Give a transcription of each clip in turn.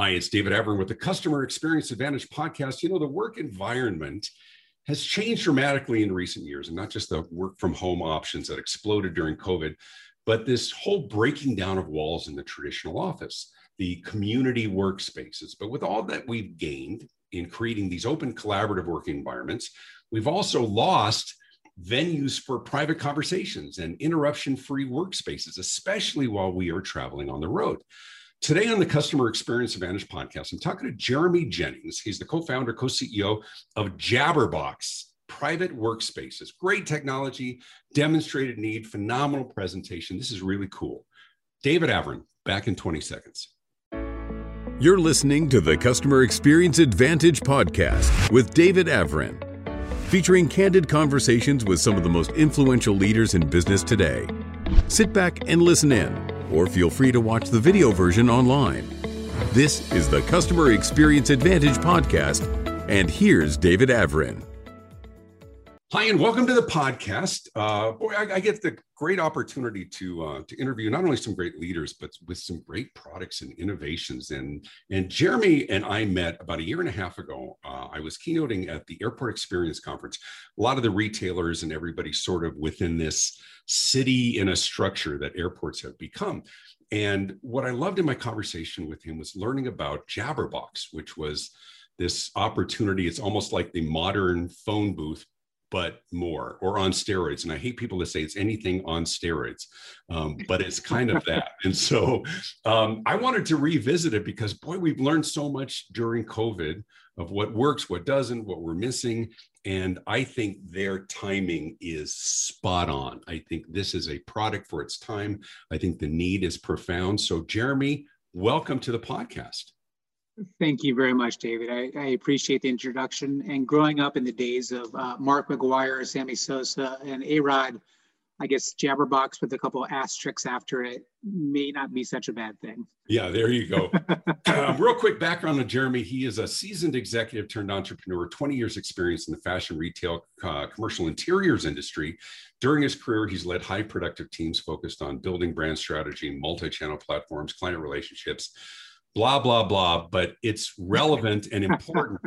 Hi, it's David Avrin with the Customer Experience Advantage podcast. You know, the work environment has changed dramatically in recent years, and not just the work from home options that exploded during COVID, but this whole breaking down of walls in the traditional office, the community workspaces. But with all that we've gained in creating these open collaborative working environments, we've also lost venues for private conversations and interruption free workspaces, especially while we are traveling on the road. Today on the Customer Experience Advantage podcast, I'm talking to Jeremy Jennings. He's the co founder, co CEO of Jabbrrbox Private Workspaces. Great technology, demonstrated need, phenomenal presentation. This is really cool. David Avrin, back in 20 seconds. You're listening to the Customer Experience Advantage podcast with David Avrin, featuring candid conversations with some of the most influential leaders in business today. Sit back and listen in or feel free to watch the video version online. This is the Customer Experience Advantage podcast, and here's David Avrin. Hi, and welcome to the podcast. Uh, boy, I, I, get the great opportunity to uh, to interview not only some great leaders, but with some great products and innovations. And and Jeremy and I met about a year and a half ago. Uh, I was keynoting at the Airport Experience Conference. A lot of the retailers and everybody sort of within this city in a structure that airports have become. And what I loved in my conversation with him was learning about Jabbrrbox, which was this opportunity. It's almost like the modern phone booth, but more or on steroids. And I hate people to say it's anything on steroids, um, but it's kind of that. And so um, I wanted to revisit it because, boy, we've learned so much during COVID of what works, what doesn't, what we're missing. And I think their timing is spot on. I think this is a product for its time. I think the need is profound. So, Jeremy, welcome to the podcast. Thank you very much, David. I, I, appreciate the introduction. And growing up in the days of uh, Mark McGwire, Sammy Sosa, and A Rod, I guess Jabbrrbox with a couple asterisks after it may not be such a bad thing. Yeah, there you go. um, real quick background on Jeremy. He is a seasoned executive turned entrepreneur, 20 years experience in the fashion, retail, uh, commercial interiors industry. During his career, he's led high productive teams focused on building brand strategy, multi-channel platforms, client relationships, blah, blah, blah. But it's relevant and important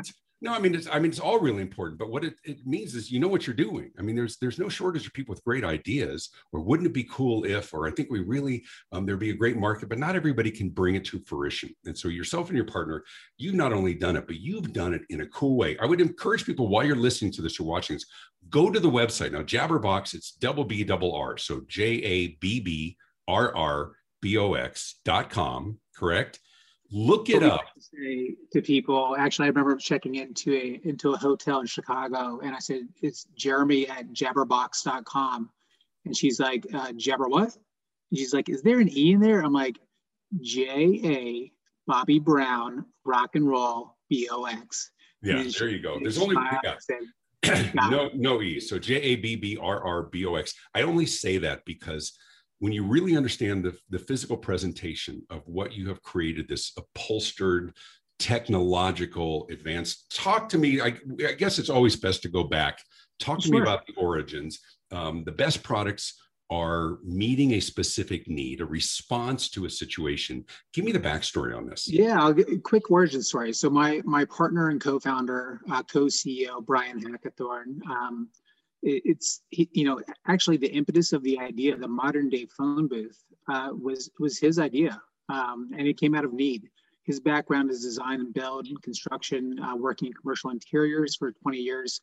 no, I mean it's I mean it's all really important, but what it, it means is you know what you're doing. I mean, there's there's no shortage of people with great ideas, or wouldn't it be cool if, or I think we really um, there'd be a great market, but not everybody can bring it to fruition. And so yourself and your partner, you've not only done it, but you've done it in a cool way. I would encourage people while you're listening to this or watching this, go to the website now. Jabbrrbox, it's double B double R, so J A B B R R B O X dot com, correct? Look it up. To say to people, actually, I remember checking into a into a hotel in Chicago, and I said, "It's Jeremy at Jabbrrbox.com," and she's like, uh, "Jabber what?" And she's like, "Is there an e in there?" I'm like, "J A Bobby Brown Rock and Roll B O X." Yeah, there she, you go. There's only yeah. no no e. So J A B B R R B O X. I only say that because when you really understand the, the physical presentation of what you have created, this upholstered, technological advance, talk to me. I, I guess it's always best to go back. Talk to sure. me about the origins. Um, the best products are meeting a specific need, a response to a situation. Give me the backstory on this. Yeah, I'll get a quick origin story. So my my partner and co-founder, uh, co-CEO Brian Hackathorn, um, it's you know actually the impetus of the idea the modern day phone booth uh, was was his idea um, and it came out of need. His background is design and build and construction uh, working in commercial interiors for 20 years.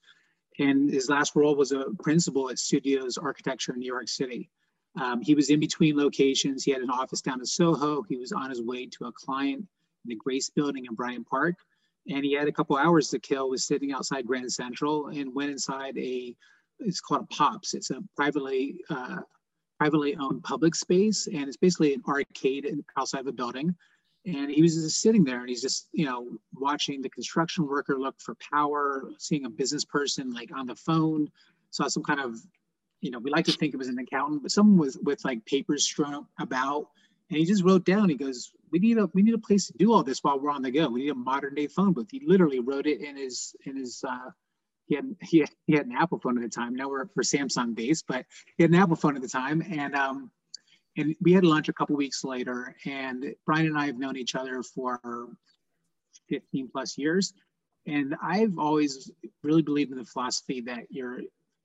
And his last role was a principal at studios architecture in new york city. Um, he was in between locations. He had an office down in soho. He was on his way to a client in the grace building in bryant park. And he had a couple hours to kill was sitting outside grand central and went inside a it's called a POPS. It's a privately uh, privately owned public space, and it's basically an arcade outside the building. And he was just sitting there, and he's just you know watching the construction worker look for power, seeing a business person like on the phone, saw some kind of you know we like to think it was an accountant, but someone with with like papers strewn about. And he just wrote down. He goes, "We need a we need a place to do all this while we're on the go. We need a modern day phone booth." He literally wrote it in his in his uh, he had, he had he had an Apple phone at the time. Now we're for Samsung based, but he had an Apple phone at the time, and um, and we had lunch a couple weeks later. And Brian and I have known each other for 15 plus years. And I've always really believed in the philosophy that you're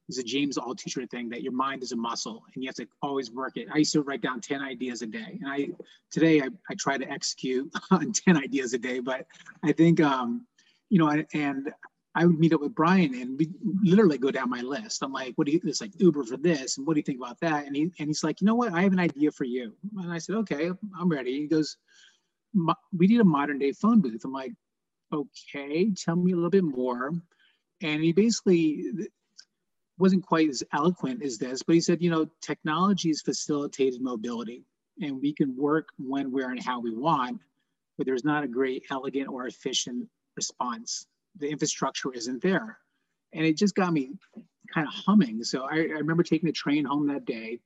is a James Altucher thing that your mind is a muscle and you have to always work it. I used to write down 10 ideas a day. And I today I, I try to execute on 10 ideas a day, but I think um, you know, and I would meet up with Brian and we literally go down my list. I'm like, what do you it's like Uber for this and what do you think about that? And he and he's like, you know what, I have an idea for you. And I said, okay, I'm ready. He goes, we need a modern day phone booth. I'm like, okay, tell me a little bit more. And he basically wasn't quite as eloquent as this, but he said, you know, technology has facilitated mobility and we can work when, where, and how we want, but there's not a great, elegant, or efficient response. The infrastructure isn't there. And it just got me kind of humming. So I, I remember taking the train home that day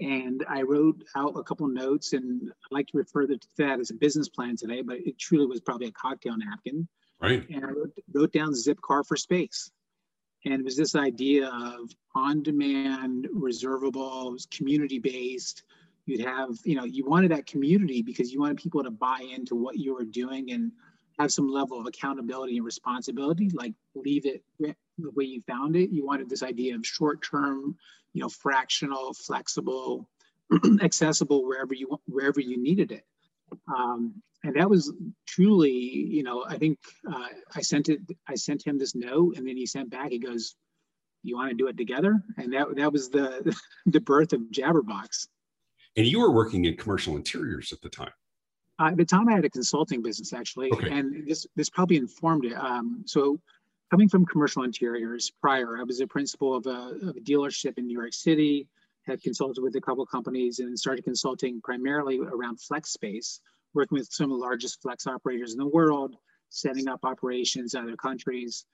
and I wrote out a couple notes and I like to refer to that as a business plan today, but it truly was probably a cocktail napkin. Right. And I wrote, wrote down Zipcar for space. And it was this idea of on demand, reservable, community based. You'd have, you know, you wanted that community because you wanted people to buy into what you were doing and have some level of accountability and responsibility, like leave it the way you found it. You wanted this idea of short term, you know, fractional, flexible, accessible wherever you wherever you needed it. Um, and that was truly, you know, I think uh, I sent it, I sent him this note, and then he sent back. He goes, "You want to do it together?" And that that was the the birth of Jabbrrbox. And you were working in commercial interiors at the time. Uh, at the time, I had a consulting business actually, okay. and this this probably informed it. Um, so, coming from commercial interiors prior, I was a principal of a, of a dealership in New York City. Had consulted with a couple companies and started consulting primarily around flex space, working with some of the largest flex operators in the world, setting up operations in other countries.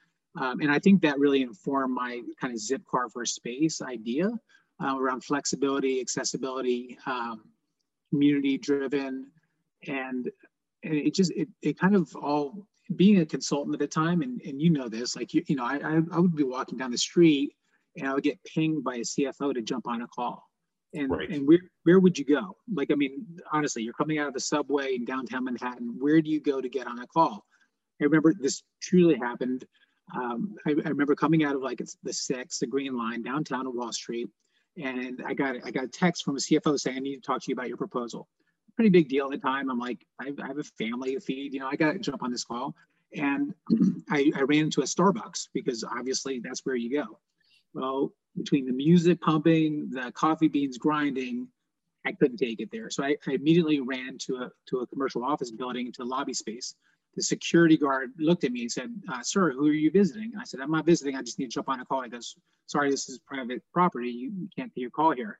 Um, and I think that really informed my kind of zip car for space idea uh, around flexibility, accessibility, um, community driven. And, it just, it, it kind of all, being a consultant at the time, and, and you know this, like, you, you know, I, I would be walking down the street and I would get pinged by a CFO to jump on a call. And right. and where where would you go? Like i mean honestly you're coming out of the subway in downtown manhattan. Where do you go to get on a call? I remember this truly happened. Um, I, I, remember coming out of like the six the green line downtown on wall street. And i got i got a text from a cfo saying i need to talk to you about your proposal pretty big deal at the time i'm like i, I have a family to feed you know i got to jump on this call and I, I ran into a starbucks because obviously that's where you go well between the music pumping, the coffee beans grinding, I couldn't take it there. So I, I, immediately ran to a to a commercial office building to the lobby space. The security guard looked at me and said, uh, "Sir, who are you visiting?" I said, "I'm not visiting. I just need to jump on a call." He goes, "Sorry, this is private property. You, you can't take your call here."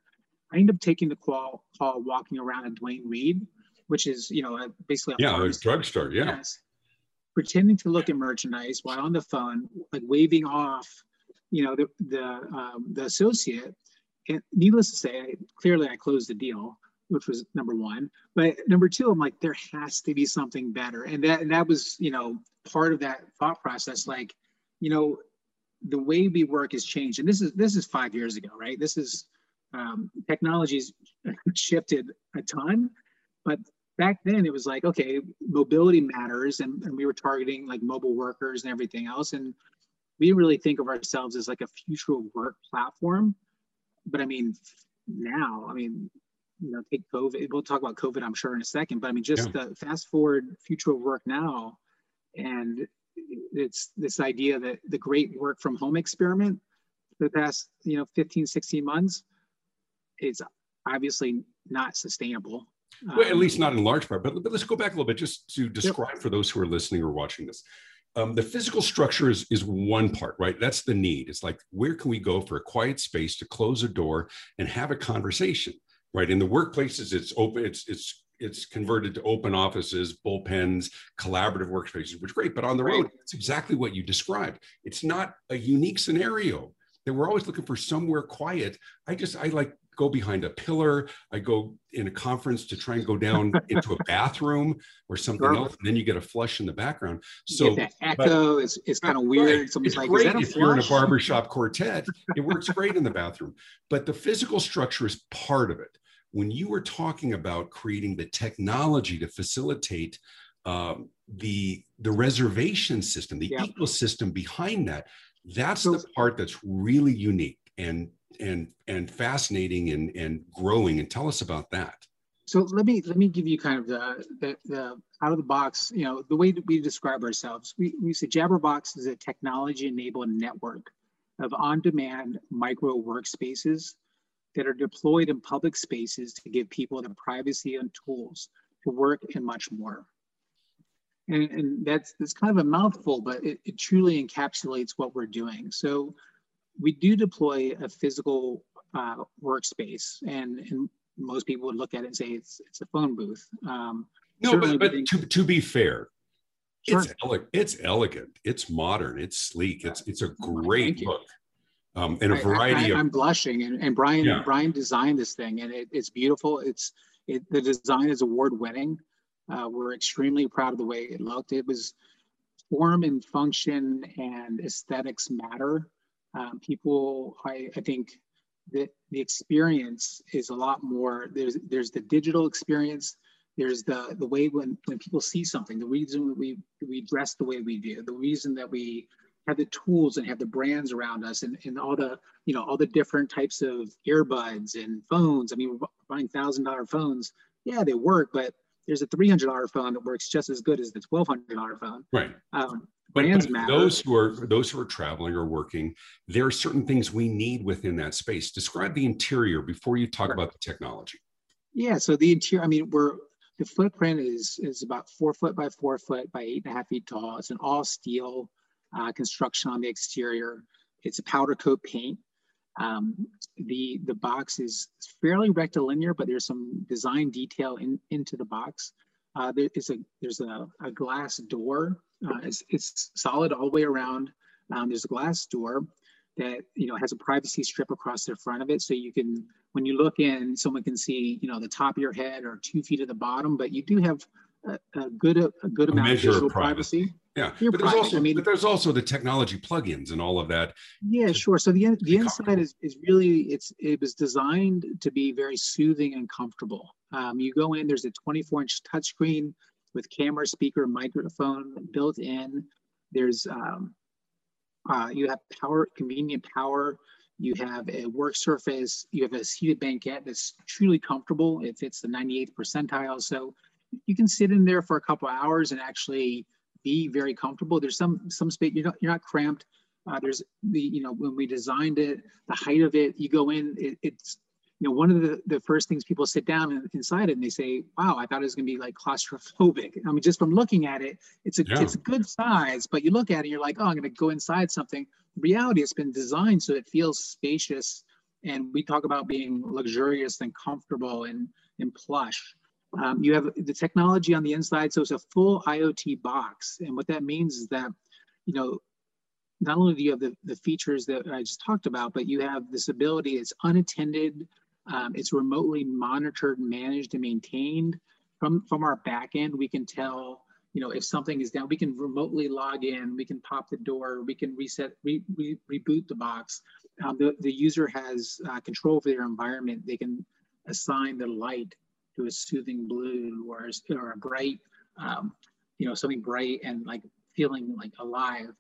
I ended up taking the call, call walking around a Duane Reade, which is you know a, basically a yeah, a drugstore. Yeah. Yes. Pretending to look at merchandise while on the phone, like waving off you know, the the um, the associate. And needless to say, I, clearly I closed the deal, which was number one. But number two, I'm like, there has to be something better, and that and that was you know part of that thought process. Like, you know, the way we work has changed, and this is this is five years ago, right? This is um, technology's shifted a ton, but back then it was like okay mobility matters and, and we were targeting like mobile workers and everything else and we really think of ourselves as like a future work platform. But I mean, now, I mean, you know, take COVID. We'll talk about COVID, I'm sure, in a second. But I mean, just yeah. the fast forward future of work now, and it's this idea that the great work from home experiment for the past, you know, 15, 16 months, it's obviously not sustainable. Well, at least um, not in large part. But, but let's go back a little bit just to describe yep. for those who are listening or watching this um, the physical structure is, is one part, right? That's the need. It's like, where can we go for a quiet space to close a door and have a conversation, right? In the workplaces, it's open, it's, it's, it's converted to open offices, bullpens, collaborative workspaces, which great. But on the road, it's exactly what you described. It's not a unique scenario that we're always looking for somewhere quiet. I just, I like go behind a pillar. I go in a conference to try and go down into a bathroom or something sure. else, and then you get a flush in the background. So that echo is it's kind of weird. Right. It's like, great if you're in a barbershop quartet. It works great in the bathroom, but the physical structure is part of it. When you were talking about creating the technology to facilitate um, the the reservation system, the yeah. ecosystem behind that, that's so, the part that's really unique and and and fascinating and and growing. And tell us about that. So let me let me give you kind of the the, the out of the box, you know, the way that we describe ourselves. We we say Jabbrrbox is a technology enabled network of on-demand micro workspaces that are deployed in public spaces to give people the privacy and tools to work and much more. And, and that's, that's kind of a mouthful, but it, it truly encapsulates what we're doing. So we do deploy a physical uh, workspace and, and most people would look at it and say it's, it's a phone booth. Um, no, but, but to, to be fair, Sure. It's ele- it's elegant, it's modern, it's sleek, it's it's a great look um, in a variety I, am blushing, and, and Brian yeah. Brian designed this thing, and it, it's beautiful. It's it, the design is award winning. Uh, we're extremely proud of the way it looked. It was form and function and aesthetics matter. Um, people, I, I think that the experience is a lot more. There's there's the digital experience. There's the the way when when people see something, the reason we we dress the way we do, the reason that we have the tools and have the brands around us and, and all the you know all the different types of earbuds and phones i mean we're buying thousand dollar phones yeah they work but there's a $300 phone that works just as good as the $1200 phone right um, but, but those who are those who are traveling or working there are certain things we need within that space describe the interior before you talk sure. about the technology yeah so the interior i mean we're the footprint is is about four foot by four foot by eight and a half feet tall it's an all steel uh, construction on the exterior. It's a powder coat paint. Um, the, the box is fairly rectilinear, but there's some design detail in, into the box. Uh, there is a, there's a, a glass door. Uh, it's, it's solid all the way around. Um, there's a glass door that you know has a privacy strip across the front of it, so you can when you look in, someone can see you know the top of your head or two feet of the bottom, but you do have a, a good a good a amount of visual privacy. privacy. Yeah, You're but there's also I mean, but there's also the technology plugins and all of that. Yeah, sure. So the the inside is is really it's it was designed to be very soothing and comfortable. Um, you go in, there's a 24 inch touchscreen with camera, speaker, microphone built in. There's um, uh, you have power, convenient power. You have a work surface. You have a seated banquette that's truly comfortable. It fits the 98th percentile. So you can sit in there for a couple hours and actually be very comfortable. There's some some space you're not you're not cramped. Uh, there's the you know when we designed it, the height of it. You go in, it, it's you know one of the the first things people sit down inside it and they say, "Wow, I thought it was going to be like claustrophobic." I mean, just from looking at it, it's a yeah. it's a good size, but you look at it, and you're like, "Oh, I'm going to go inside something." In reality, it's been designed so it feels spacious, and we talk about being luxurious and comfortable and and plush. Um, you have the technology on the inside, so it's a full IoT box. And what that means is that, you know, not only do you have the, the features that I just talked about, but you have this ability, it's unattended, um, it's remotely monitored, managed, and maintained. From, from our back end, we can tell, you know, if something is down, we can remotely log in, we can pop the door, we can reset, re, re, reboot the box. Um, the, the user has uh, control over their environment. They can assign the light to a soothing blue or, or a bright, um, you know, something bright and like feeling like alive.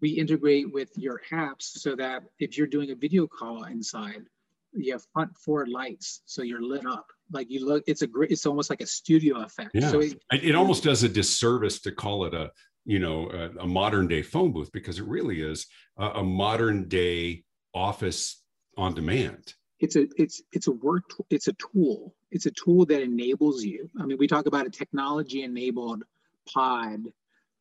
We integrate with your apps so that if you're doing a video call inside, you have front forward lights, so you're lit up. Like you look, it's a great, it's almost like a studio effect. Yeah. So it, it almost does a disservice to call it a, you know, a, a modern day phone booth because it really is a, a modern day office on demand it's a it's it's a work it's a tool it's a tool that enables you i mean we talk about a technology enabled pod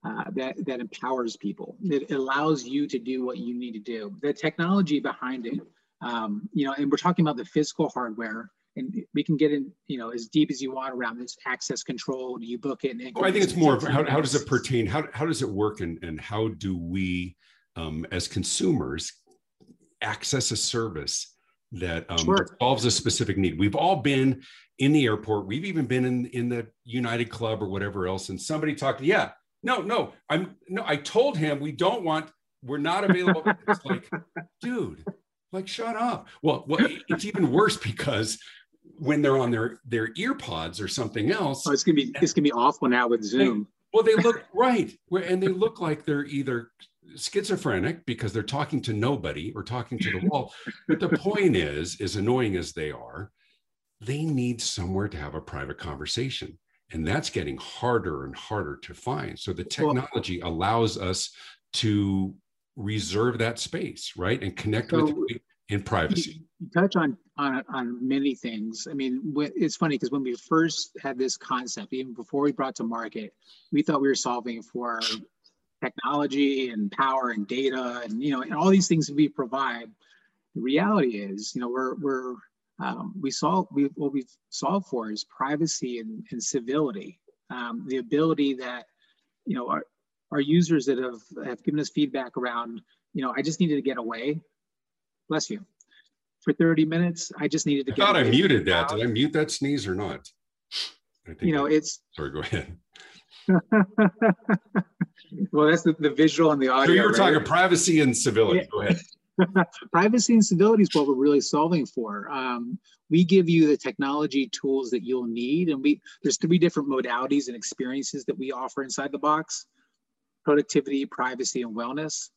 uh, that that empowers people it allows you to do what you need to do the technology behind it um, you know and we're talking about the physical hardware and we can get in you know as deep as you want around this access control you book it and it i think it's more of how, how does it pertain how, how does it work and, and how do we um, as consumers access a service that um, sure. solves a specific need. We've all been in the airport. We've even been in in the United Club or whatever else, and somebody talked. Yeah, no, no, I'm no. I told him we don't want. We're not available. it's like, dude, like shut up. Well, well, it's even worse because when they're on their their ear pods or something else. Oh, it's gonna be it's gonna be awful now with Zoom. well, they look right, and they look like they're either schizophrenic because they're talking to nobody or talking to the wall. But the point is, as annoying as they are, they need somewhere to have a private conversation. And that's getting harder and harder to find. So the technology well, allows us to reserve that space, right? And connect so with in privacy. You, touch on, on on many things. I mean, it's funny because when we first had this concept, even before we brought to market, we thought we were solving for technology and power and data and you know and all these things that we provide. The reality is, you know, we're we're um, we solve we, what we've solved for is privacy and, and civility um, the ability that you know our, our users that have, have given us feedback around you know i just needed to get away. Bless you. For 30 minutes i just needed to I get thought i muted that. Did i mute that sneeze or not? I think you know it's sorry go ahead. Well that's the, the visual and the audio so you were right? talking privacy and civility. Yeah. go ahead. Privacy and civility is what we're really solving for. Um, we give you the technology tools that you'll need, and we there's three different modalities and experiences that we offer inside the box: productivity, privacy, and wellness.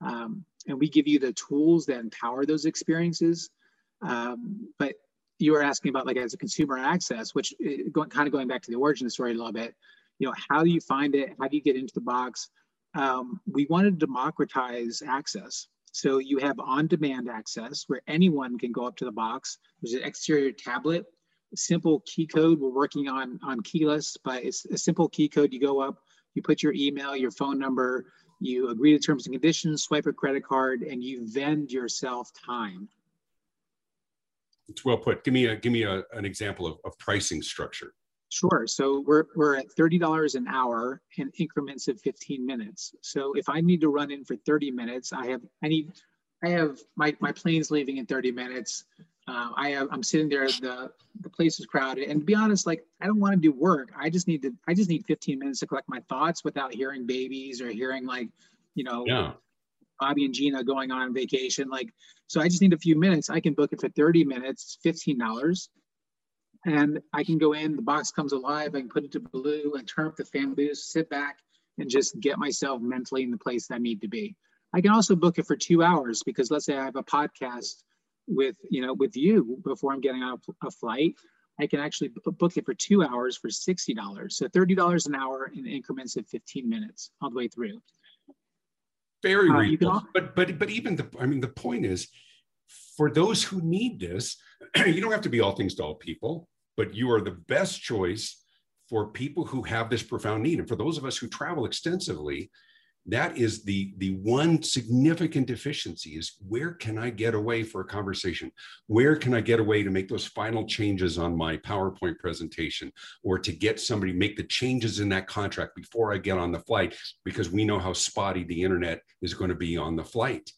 Um, and we give you the tools that empower those experiences. Um, but you were asking about like as a consumer access, which uh, going, kind of going back to the origin story a little bit. You know, how do you find it? How do you get into the box? Um, we wanted to democratize access. So you have on-demand access where anyone can go up to the box. There's an exterior tablet, simple key code. We're working on, on keyless, but it's a simple key code. You go up, you put your email, your phone number, you agree to terms and conditions, swipe a credit card, and you vend yourself time. It's well put. Give me a give me a, an example of, of pricing structure. Sure. So we're, we're at $30 an hour in increments of 15 minutes. So if I need to run in for 30 minutes, I have, I need, I have my, my plane's leaving in 30 minutes. Uh, I have, I'm sitting there, the, the place is crowded. And to be honest, like, I don't want to do work. I just need to, I just need 15 minutes to collect my thoughts without hearing babies or hearing like, you know, yeah. Bobby and Gina going on vacation. Like, so I just need a few minutes. I can book it for 30 minutes, $15 and I can go in, the box comes alive, I can put it to blue and turn up the fan boost, sit back and just get myself mentally in the place that I need to be. I can also book it for two hours because let's say I have a podcast with, you know, with you before I'm getting on a, a flight. I can actually book it for two hours for $60. So $30 an hour in increments of 15 minutes all the way through. Very uh, reasonable. but but but even the I mean the point is for those who need this, you don't have to be all things to all people but you are the best choice for people who have this profound need. And for those of us who travel extensively, that is the the one significant deficiency is where can i get away for a conversation? Where can i get away to make those final changes on my powerpoint presentation or to get somebody make the changes in that contract before i get on the flight? Because we know how spotty the internet is going to be on the flight.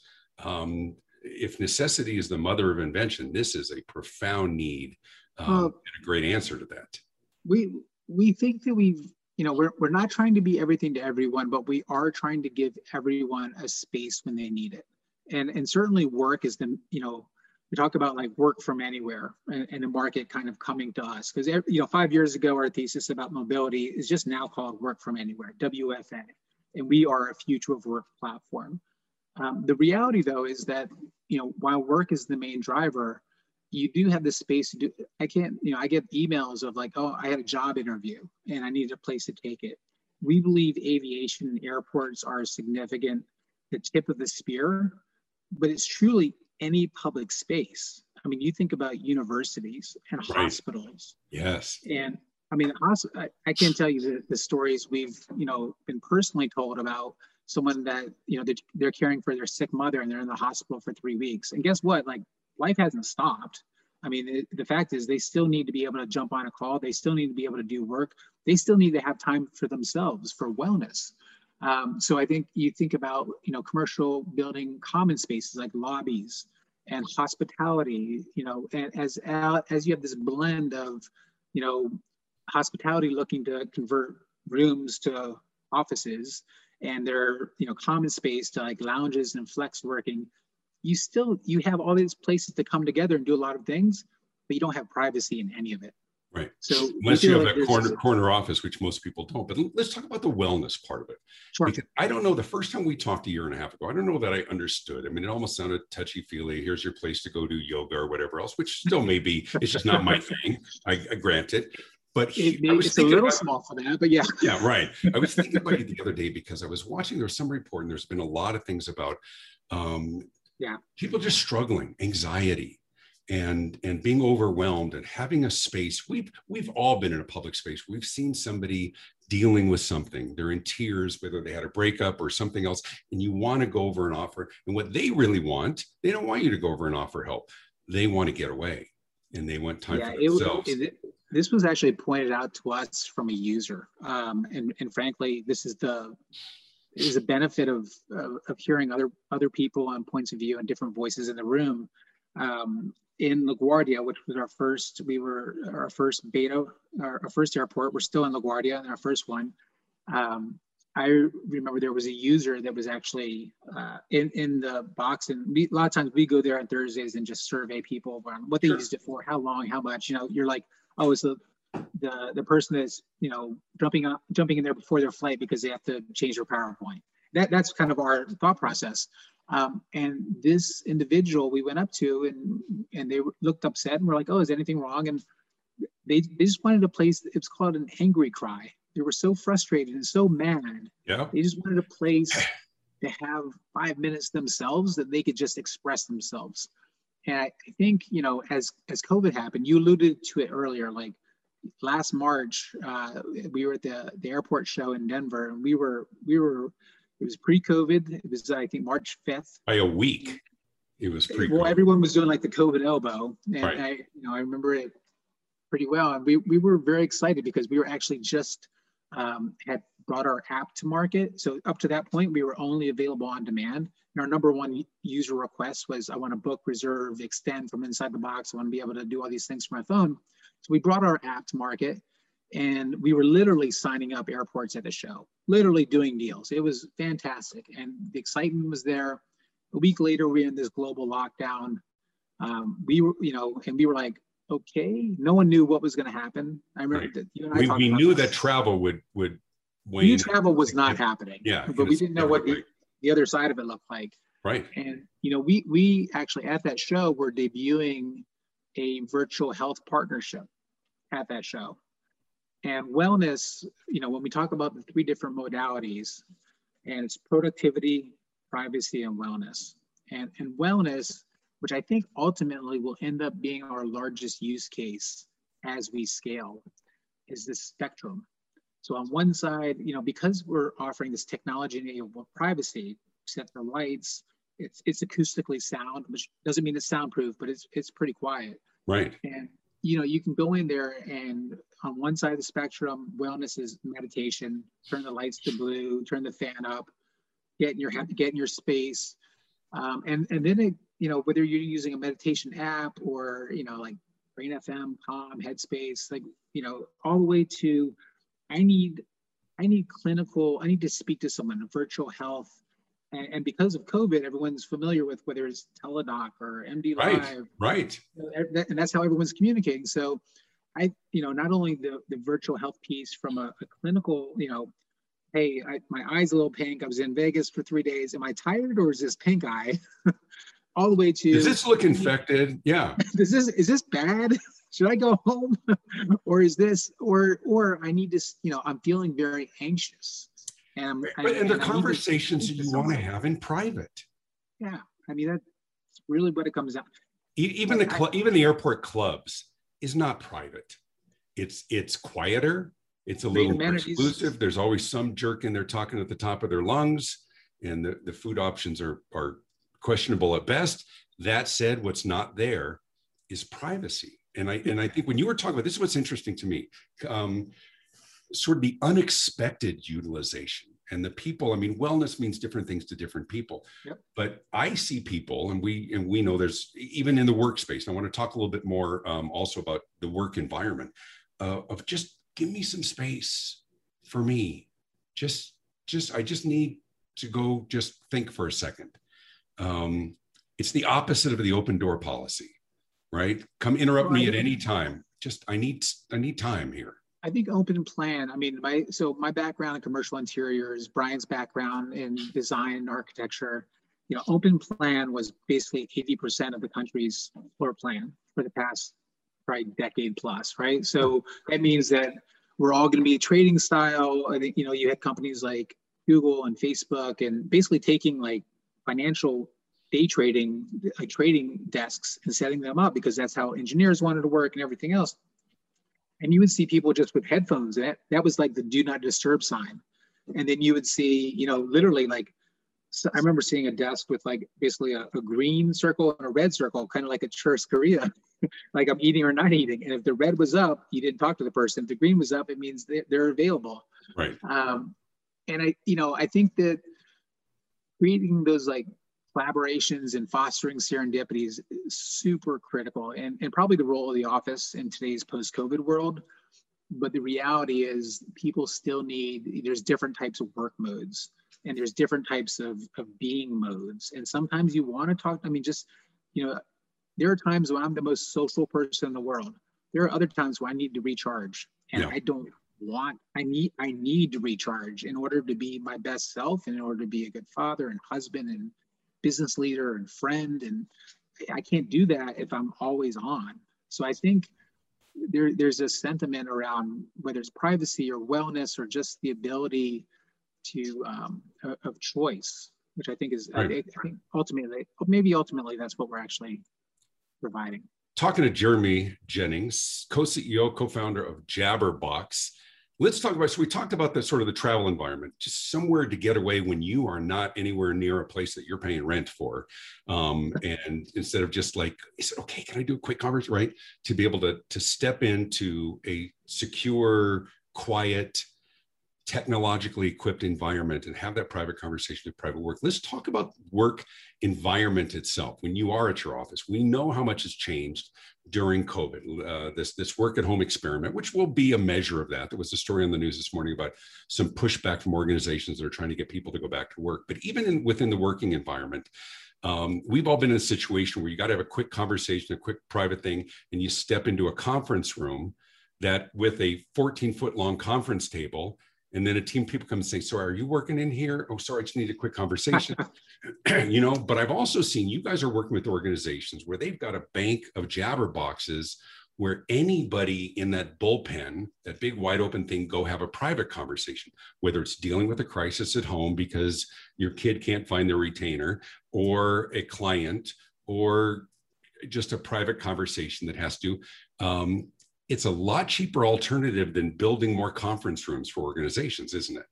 Um, if necessity is the mother of invention this is a profound need um, uh, and a great answer to that. We we think that we've you know we're, we're not trying to be everything to everyone but we are trying to give everyone a space when they need it. And and certainly work is the you know we talk about like work from anywhere and, and the market kind of coming to us. Because you know five years ago our thesis about mobility is just now called work from anywhere wfa and we are a future of work platform. Um, the reality though is that you know while work is the main driver you do have the space to do i can't you know i get emails of like oh i had a job interview and i needed a place to take it. We believe aviation and airports are significant the tip of the spear but it's truly any public space. I mean you think about universities and right. hospitals. Yes. And i mean i can't tell you the, the stories we've you know been personally told about someone that you know they're, they're caring for their sick mother and they're in the hospital for three weeks. And guess what? Like life hasn't stopped. I mean, the fact is, they still need to be able to jump on a call. They still need to be able to do work. They still need to have time for themselves, for wellness. Um, so I think you think about, you know, commercial building common spaces like lobbies and hospitality. You know, and as as you have this blend of, you know, hospitality looking to convert rooms to offices, and their you know common space to like lounges and flex working you still you have all these places to come together and do a lot of things but you don't have privacy in any of it Right. So unless you have like that corner corner office, which most people don't. But let's talk about the wellness part of it. Sure. Because I don't know. The first time we talked a year and a half ago, I don't know that I understood. I mean, it almost sounded touchy feely. Here's your place to go do yoga or whatever else, which still may be. It's just not my thing. I, I grant it. But it may, it's a little about, small for that, but yeah. Yeah, right. I was thinking about it the other day because I was watching. There was some report, and there's been a lot of things about um, yeah. People just struggling, anxiety, and and being overwhelmed and having a space. We've we've all been in a public space. We've seen somebody dealing with something. They're in tears whether they had a breakup or something else and you want to go over and offer. And what they really want they don't want you to go over and offer help. They want to get away and they want time yeah, for themselves. it, it, this was actually pointed out to us from a user. Um, and and frankly this is the is a benefit of, of, of hearing other other people on points of view and different voices in the room um, in LaGuardia, which was our first, we were our first beta, our, our first airport. We're still in LaGuardia and our first one. Um, I remember there was a user that was actually uh, in in the box, and we, a lot of times we go there on Thursdays and just survey people on what they sure. used it for, how long, how much. You know, you're like, oh, it's the the the person is you know jumping up jumping in there before their flight because they have to change their PowerPoint. That that's kind of our thought process. Um, and this individual we went up to and and they looked upset and were like, oh, is anything wrong? And they, they just wanted a place, it's called an angry cry. They were so frustrated and so mad. Yeah. They just wanted a place to have five minutes themselves that they could just express themselves. And I, I think, you know, as as COVID happened, you alluded to it earlier, like last March, uh, we were at the, the airport show in Denver and we were we were it was pre-COVID. It was I think March 5th. By a week. It was pre. Well, everyone was doing like the COVID elbow, and right. I, you know, I remember it pretty well. And we we were very excited because we were actually just um, had brought our app to market. So up to that point, we were only available on demand. And our number one user request was, I want to book, reserve, extend from inside the box. I want to be able to do all these things from my phone. So we brought our app to market and we were literally signing up airports at the show, literally doing deals. It was fantastic, and the excitement was there. A week later, we are in this global lockdown. Um, we were, you know, and we were like, okay. No one knew what was going to happen. I remember right. that you and I we, we knew this. that travel would would wane. We knew travel was not happening. Yeah, but we didn't know what the, the other side of it looked like. Right. And you know, we we actually at that show were debuting a virtual health partnership at that show. And wellness, you know, when we talk about the three different modalities, and it's productivity, privacy, and wellness. And, and wellness, which I think ultimately will end up being our largest use case as we scale, is this spectrum. So on one side, you know, because we're offering this technology enabled privacy, set the lights, it's it's acoustically sound, which doesn't mean it's soundproof, but it's it's pretty quiet. Right. And you know, you can go in there and on one side of the spectrum, wellness is meditation, turn the lights to blue, turn the fan up, get in your get in your space. Um, and and then it, you know, whether you're using a meditation app or, you know, like Brain FM, Calm, Headspace, like, you know, all the way to I need I need clinical, I need to speak to someone, in virtual health, and, and, because of COVID, everyone's familiar with whether it's Teladoc or MD right, Live. Right. And that's how everyone's communicating. So I, you know, not only the, the virtual health piece from a, a clinical, you know, hey, I, my eye's a little pink. I was in Vegas for three days. Am I tired or is this pink eye? All the way to does this look infected? Yeah. Does this is this bad? Should I go home? or is this or or I need to, you know, I'm feeling very anxious. And, but, and, and the conversations that you want to have in private. Yeah, I mean that's really what it comes down. To even the cl- even the airport clubs is not private. It's it's quieter. It's a little more exclusive. There's always some jerk in there talking at the top of their lungs, and the, the food options are are questionable at best. That said, what's not there is privacy. And I and I think when you were talking about this is what's interesting to me. Um, sort of the unexpected utilization and the people i mean wellness means different things to different people yep. but i see people and we and we know there's even in the workspace i want to talk a little bit more um, also about the work environment uh, of just give me some space for me just just i just need to go just think for a second um, it's the opposite of the open door policy right come interrupt me at any time just I need I need time here. I think open plan. I mean, my so my background in commercial interiors, Brian's background in design and architecture. You know, open plan was basically 80% of the country's floor plan for the past probably decade plus, right? So that means that we're all going to be trading style. I think you know you had companies like Google and Facebook, and basically taking like financial day trading, like trading desks, and setting them up because that's how engineers wanted to work and everything else and you would see people just with headphones. That that was like the do not disturb sign. And then you would see, you know, literally like so I remember seeing a desk with like basically a, a green circle and a red circle, kind of like a church Korea, like I'm eating or not eating. And if the red was up, you didn't talk to the person. If the green was up, it means they're, they're available. Right. Um, and I, you know, I think that creating those like collaborations and fostering serendipity is super critical and, and probably the role of the office in today's post-covid world. But the reality is people still need there's different types of work modes and there's different types of, of being modes. And sometimes you want to talk i mean just you know there are times when i'm the most social person in the world. There are other times when i need to recharge and yeah. i don't want i need i need to recharge in order to be my best self and in order to be a good father and husband and business leader and friend and i can't do that if i'm always on so i think there, there's a sentiment around whether it's privacy or wellness or just the ability to um, of choice which i think is right. I, I think ultimately maybe ultimately that's what we're actually providing talking to jeremy jennings co-ceo co-founder of jabbrrbox let's talk about so we talked about the sort of the travel environment just somewhere to get away when you are not anywhere near a place that you're paying rent for um, and instead of just like is it okay? Can i do a quick conference? Right? To be able to to step into a secure quiet technologically equipped environment and have that private conversation of private work. Let's talk about work environment itself. When you are at your office, we know how much has changed during COVID. Uh, this this work at home experiment, which will be a measure of that. There was a story on the news this morning about some pushback from organizations that are trying to get people to go back to work. But even in, within the working environment. Um, we've all been in a situation where you got to have a quick conversation, a quick private thing, and you step into a conference room that with a 14 foot long conference table and then a team of people come and say, "So, are you working in here?" Oh, sorry, I just need a quick conversation. you know, but I've also seen you guys are working with organizations where they've got a bank of jabber boxes where anybody in that bullpen, that big wide open thing, go have a private conversation, whether it's dealing with a crisis at home because your kid can't find their retainer, or a client, or just a private conversation that has to um, it's a lot cheaper alternative than building more conference rooms for organizations, isn't it?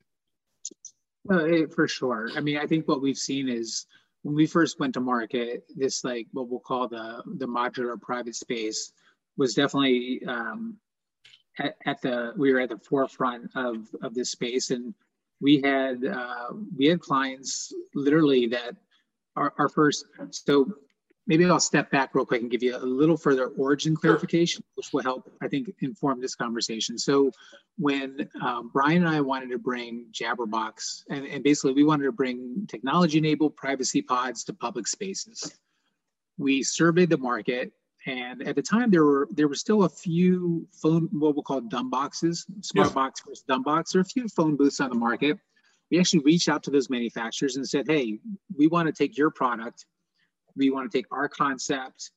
Uh, for sure. I mean, I think what we've seen is when we first went to market, this like what we'll call the the modular private space was definitely um, at, at, the we were at the forefront of of this space, and we had uh, we had clients literally that our, our first so maybe I'll step back real quick and give you a little further origin clarification, which will help, I think, inform this conversation. So when um, Brian and I wanted to bring Jabbrrbox, and, and basically we wanted to bring technology-enabled privacy pods to public spaces, we surveyed the market, and at the time there were there were still a few phone, what we'll call dumb boxes, smart yeah. box versus dumb box, or a few phone booths on the market. We actually reached out to those manufacturers and said, hey, we want to take your product we want to take our concept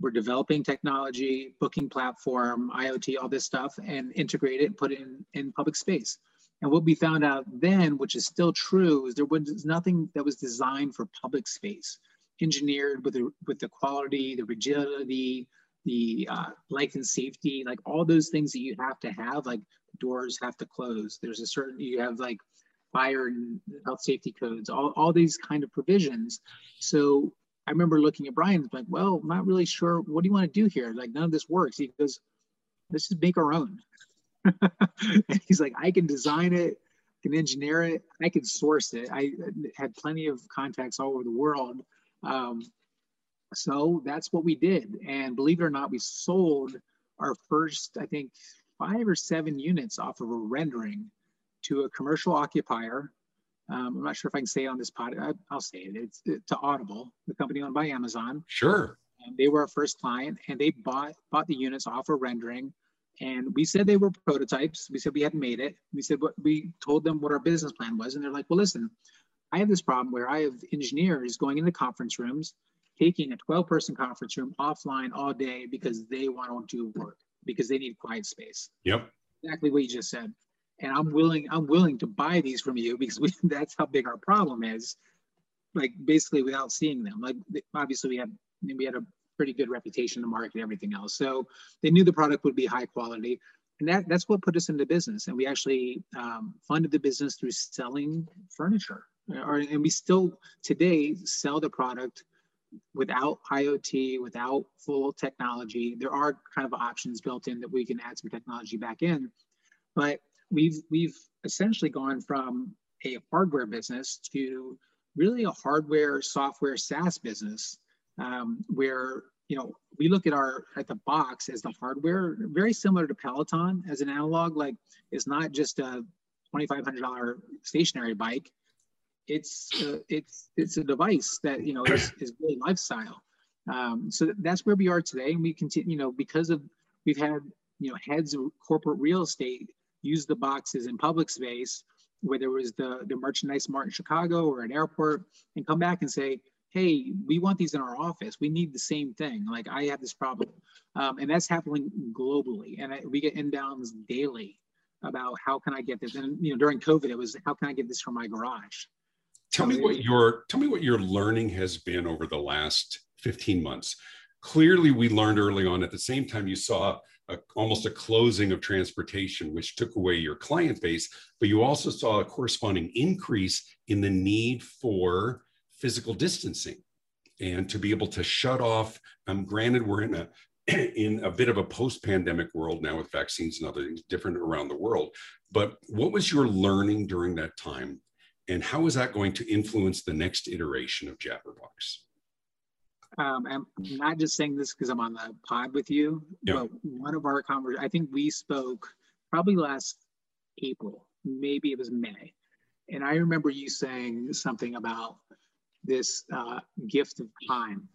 we're developing technology booking platform iot all this stuff and integrate it and put it in, in public space. And what we found out then which is still true is there was nothing that was designed for public space. Engineered with the with the quality the rigidity the uh, life and safety like all those things that you have to have like doors have to close. There's a certain you have like fire and health safety codes all, all these kind of provisions. So I remember looking at Brian, like, well, I'm not really sure. What do you want to do here? Like, none of this works. He goes, let's just make our own. and he's like, I can design it, can engineer it, I can source it. I had plenty of contacts all over the world. Um, so that's what we did. And believe it or not, we sold our first, I think, five or seven units off of a rendering to a commercial occupier um, I'm not sure if I can say it on this pod. I, will say it. It's it, to Audible, the company owned by Amazon. Sure. And they were our first client, and they bought bought the units off a rendering. And we said they were prototypes. We said we hadn't made it. We said what we told them what our business plan was, and they're like, "Well, listen, I have this problem where I have engineers going into conference rooms, taking a 12 person conference room offline all day because they want to do work because they need quiet space. Yep. Exactly what you just said. And I'm willing, I'm willing to buy these from you because we, that's how big our problem is. Like basically without seeing them. Like obviously we had we had a pretty good reputation in the market, everything else. So they knew the product would be high quality. And that, that's what put us into business. And we actually um, funded the business through selling furniture. Or, and we still today sell the product without IoT, without full technology, there are kind of options built in that we can add some technology back in. But we've we've essentially gone from a hardware business to really a hardware software SaaS business, um, where you know we look at our at the box as the hardware, very similar to Peloton as an analog. Like it's not just a twenty five hundred dollar stationary bike it's uh, it's it's a device that you know is, is really lifestyle. Um, so that's where we are today, and we continue. You know, because of we've had you know heads of corporate real estate use the boxes in public space, whether it was the the merchandise mart in Chicago or an airport, and come back and say, "Hey, we want these in our office. We need the same thing. Like I have this problem," um, and that's happening globally. And I, we get inbounds daily about how can I get this. And you know, during COVID, it was how can I get this from my garage Tell me what your tell me what your learning has been over the last 15 months. Clearly, we learned early on. At the same time, you saw a, almost a closing of transportation, which took away your client base, but you also saw a corresponding increase in the need for physical distancing and to be able to shut off. Um, granted, we're in a in a bit of a post-pandemic world now with vaccines and other things different around the world. But what was your learning during that time and how is that going to influence the next iteration of Jabbrrbox? Um, I'm not just saying this because I'm on the pod with you, yeah. but one of our conversations, I think we spoke probably last April, maybe it was May. And I remember you saying something about this uh, gift of time.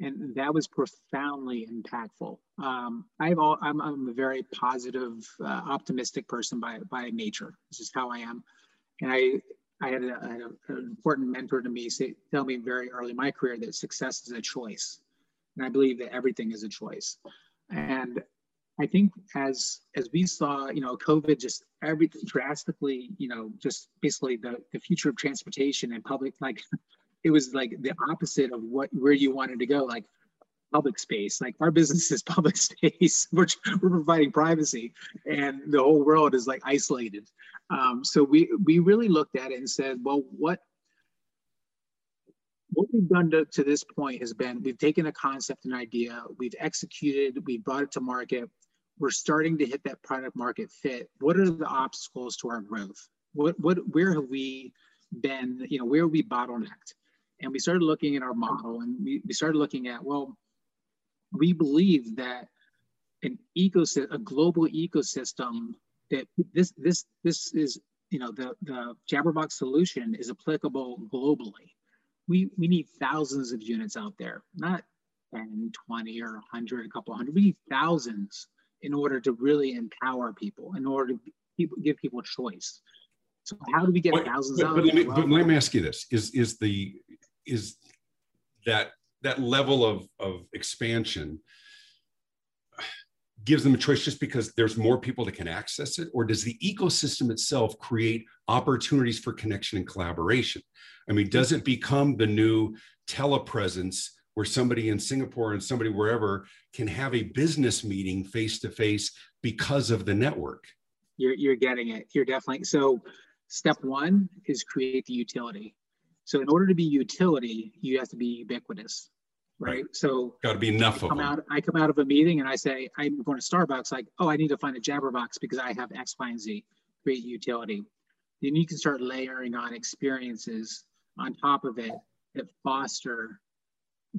And that was profoundly impactful. Um, I've all, I'm, I'm a very positive, uh, optimistic person by, by nature. This is how I am. And I I had, a, I had a, an important mentor to me say, tell me very early in my career that success is a choice. And I believe that everything is a choice. And I think as as we saw, you know, COVID just everything drastically, you know, just basically the, the future of transportation and public, like it was like the opposite of what where you wanted to go. Like public space. Like our business is public space. we're, we're providing privacy and the whole world is like isolated. Um, so we, we really looked at it and said, well, what, what we've done to, to this point has been we've taken a concept and idea, we've executed, we brought it to market. We're starting to hit that product market fit. What are the obstacles to our growth? What, what, where have we been, you know, where are we bottlenecked? And we started looking at our model and we, we started looking at, well, we believe that an ecosystem, a global ecosystem, that this this this is you know the the Jabbrrbox solution is applicable globally. We we need thousands of units out there, not 10, 20, or 100, a couple hundred. We need thousands in order to really empower people, in order to people, give people choice. So how do we get thousands but, out? But let, me, well, but let me ask you this: is is the is that that level of, of expansion gives them a choice just because there's more people that can access it? Or does the ecosystem itself create opportunities for connection and collaboration? I mean does it become the new telepresence where somebody in singapore and somebody wherever can have a business meeting face to face because of the network? You're, you're getting it. You're definitely so step one is create the utility so in order to be utility, you have to be ubiquitous, right? right. So got to be enough I come Out, I come out of a meeting and I say, I'm going to Starbucks, like, oh, I need to find a Jabbrrbox because I have X, Y, and Z, create utility. Then you can start layering on experiences on top of it that foster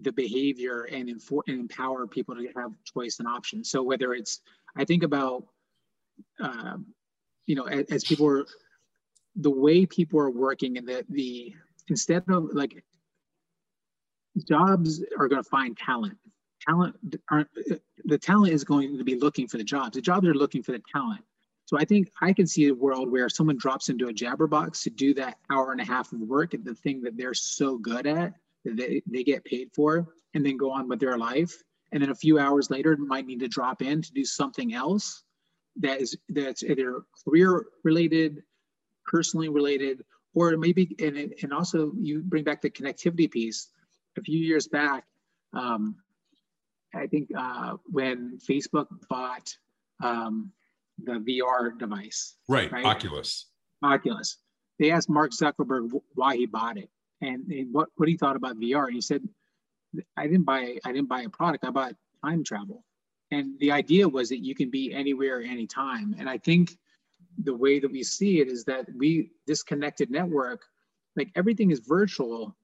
the behavior and, infor- and empower people to have choice and options. So whether it's, I think about, um, you know, as, as people are, the way people are working and the, the instead of like jobs are going to find talent talent aren't the talent is going to be looking for the jobs. The jobs are looking for the talent. So I think I can see a world where someone drops into a Jabbrrbox to do that hour and a half of work at the thing that they're so good at that they, they get paid for and then go on with their life. And then a few hours later might need to drop in to do something else that is that's either career related, personally related, or maybe and and also you bring back the connectivity piece. A few years back, um, I think uh, when Facebook bought um, the VR device, right, right, Oculus, Oculus, they asked Mark Zuckerberg why he bought it and, and what what he thought about VR. And he said, "I didn't buy I didn't buy a product. I bought time travel." And the idea was that you can be anywhere, anytime. And I think the way that we see it is that we this connected network, like everything is virtual,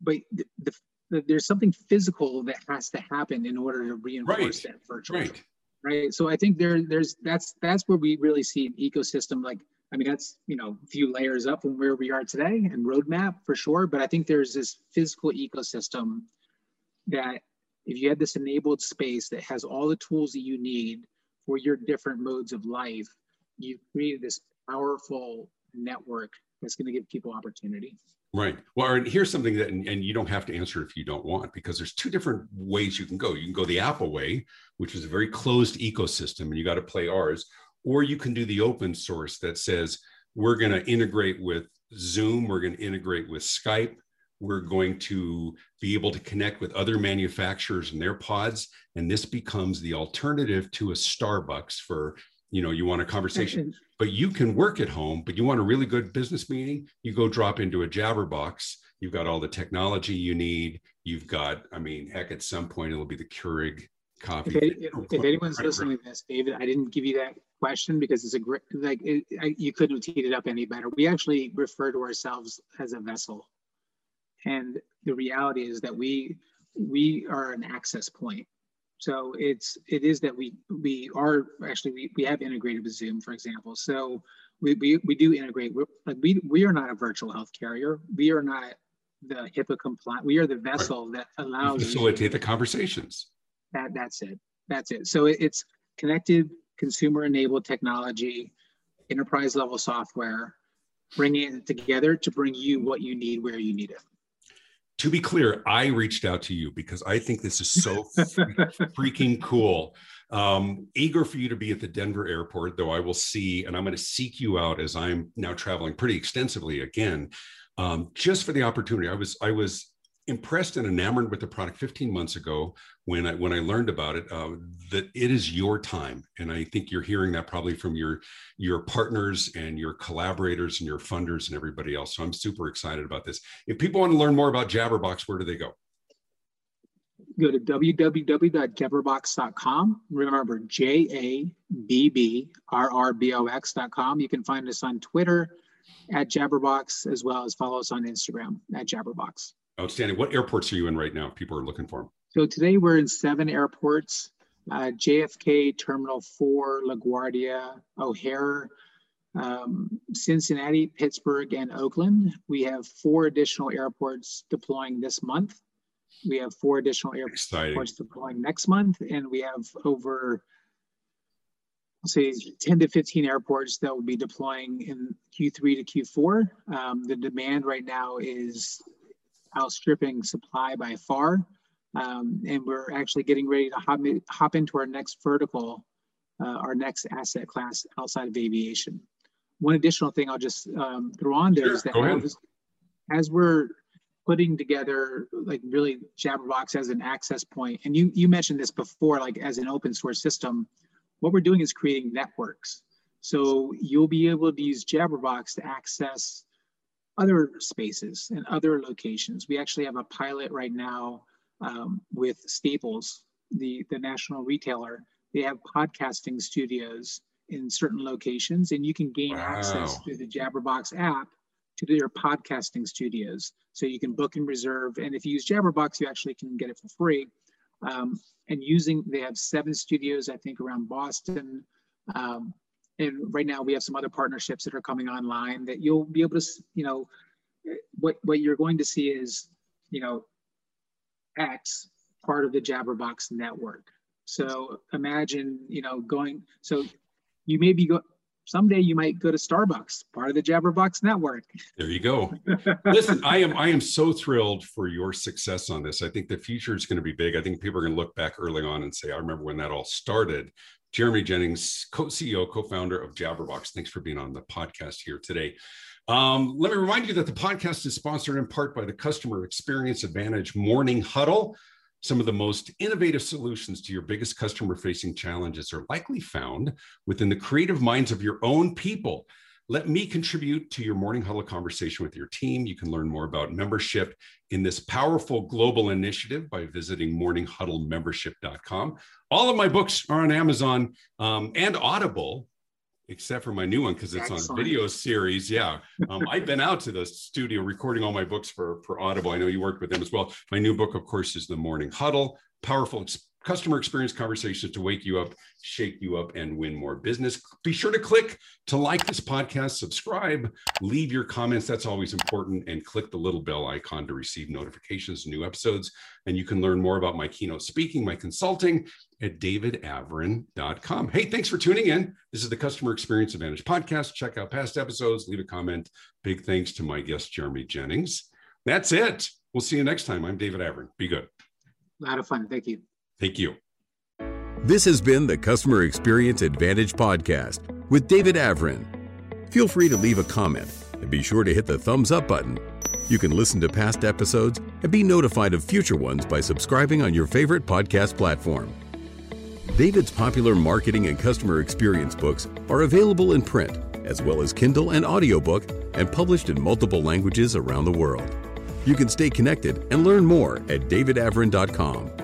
but the, the there's something physical that has to happen in order to reinforce right. that virtual. Right. Right. So I think there, there's that's that's where we really see an ecosystem. Like, I mean, that's you know a few layers up from where we are today and roadmap for sure. But I think there's this physical ecosystem that if you had this enabled space that has all the tools that you need for your different modes of life, you've created this powerful network that's going to give people opportunity. Right. Well, here's something that, and, and, you don't have to answer if you don't want, because there's two different ways you can go. You can go the Apple way, which is a very closed ecosystem, and you got to play ours, or you can do the open source that says we're going to integrate with Zoom, we're going to integrate with Skype, we're going to be able to connect with other manufacturers and their pods, and this becomes the alternative to a Starbucks for you know you want a conversation. Mm-hmm. But you can work at home but you want a really good business meeting you go drop into a jabbrrbox. You've got all the technology you need. You've got i mean heck at some point it'll be the keurig coffee. If, if, if anyone's listening to this david i didn't give you that question because it's a great like it, I, you couldn't have teed it up any better. We actually refer to ourselves as a vessel. And the reality is that we we are an access point so it's it is that we we are actually we, we have integrated with Zoom, for example. So we we, we do integrate. We're, like we we are not a virtual health carrier. We are not the HIPAA compliant. We are the vessel that allows you facilitate the conversations. That that's it. That's it. So it, it's connected, consumer enabled technology, enterprise level software, bringing it together to bring you what you need where you need it to be clear, I reached out to you because I think this is so freaking cool. Um, eager for you to be at the Denver airport, though I will see, and I'm going to seek you out as I'm now traveling pretty extensively again, um, just for the opportunity. I was I was impressed and enamored with the product 15 months ago when I when I learned about it uh, that it is your time, and I think you're hearing that probably from your your partners and your collaborators and your funders and everybody else. So I'm super excited about this. If people want to learn more about Jabbrrbox, where do they go? Go to www.jabbrrbox.com. Remember, J A B B R R B O X.com. You can find us on Twitter at Jabbrrbox as well as follow us on Instagram at Jabbrrbox. Outstanding. What airports are you in right now? People are looking for them. So today we're in seven airports, uh, JFK, Terminal 4, LaGuardia, O'Hare, um, Cincinnati, Pittsburgh, and Oakland. We have four additional airports deploying this month. We have four additional airports Exciting. deploying next month, and we have over say 10 to 15 airports that will be deploying in Q3 to Q4. Um, the demand right now is outstripping supply by far. Um, and we're actually getting ready to hop, hop into our next vertical, uh, our next asset class outside of aviation. One additional thing I'll just um, throw on there sure, is that as, as, we're putting together like really Jabbrrbox as an access point, and you you mentioned this before, like as an open source system, what we're doing is creating networks. So you'll be able to use Jabbrrbox to access other spaces and other locations. We actually have a pilot right now um, with Staples, the, the national retailer. They have podcasting studios in certain locations, and you can gain wow. access through the Jabbrrbox app to their podcasting studios. So you can book and reserve. And if you use Jabbrrbox, you actually can get it for free. Um, and using, they have seven studios, I think, around Boston. Um, and right now we have some other partnerships that are coming online that you'll be able to you know what what you're going to see is you know x part of the Jabbrrbox network. So imagine, you know, going, so you may be go, someday you might go to Starbucks, part of the Jabbrrbox network. There you go. Listen, I am I am so thrilled for your success on this. I think the future is going to be big. I think people are going to look back early on and say, I remember when that all started. Jeremy Jennings, co-CEO, co-founder of Jabbrrbox. Thanks for being on the podcast here today. Um, let me remind you that the podcast is sponsored in part by the Customer Experience Advantage Morning Huddle. Some of the most innovative solutions to your biggest customer facing challenges are likely found within the creative minds of your own people. Let me contribute to your morning huddle conversation with your team. You can learn more about membership in this powerful global initiative by visiting morninghuddlemembership.com. All of my books are on Amazon um, and Audible except for my new one because it's Excellent. on video series. Yeah, um, I've been out to the studio recording all my books for for Audible. I know you worked with them as well. My new book, of course, is The Morning Huddle: Powerful customer experience conversations to wake you up, shake you up, and win more business. Be sure to click to like this podcast, subscribe, leave your comments. That's always important. And click the little bell icon to receive notifications, new episodes. And you can learn more about my keynote speaking, my consulting at davidavrin.com. Hey, thanks for tuning in. This is the Customer Experience Advantage podcast. Check out past episodes, leave a comment. Big thanks to my guest, Jeremy Jennings. That's it. We'll see you next time. I'm David Avrin. Be good. A lot of fun. Thank you. Thank you. This has been the Customer Experience Advantage Podcast with David Avrin. Feel free to leave a comment and be sure to hit the thumbs up button. You can listen to past episodes and be notified of future ones by subscribing on your favorite podcast platform. David's popular marketing and customer experience books are available in print, as well as Kindle and audiobook, and published in multiple languages around the world. You can stay connected and learn more at davidavrin.com.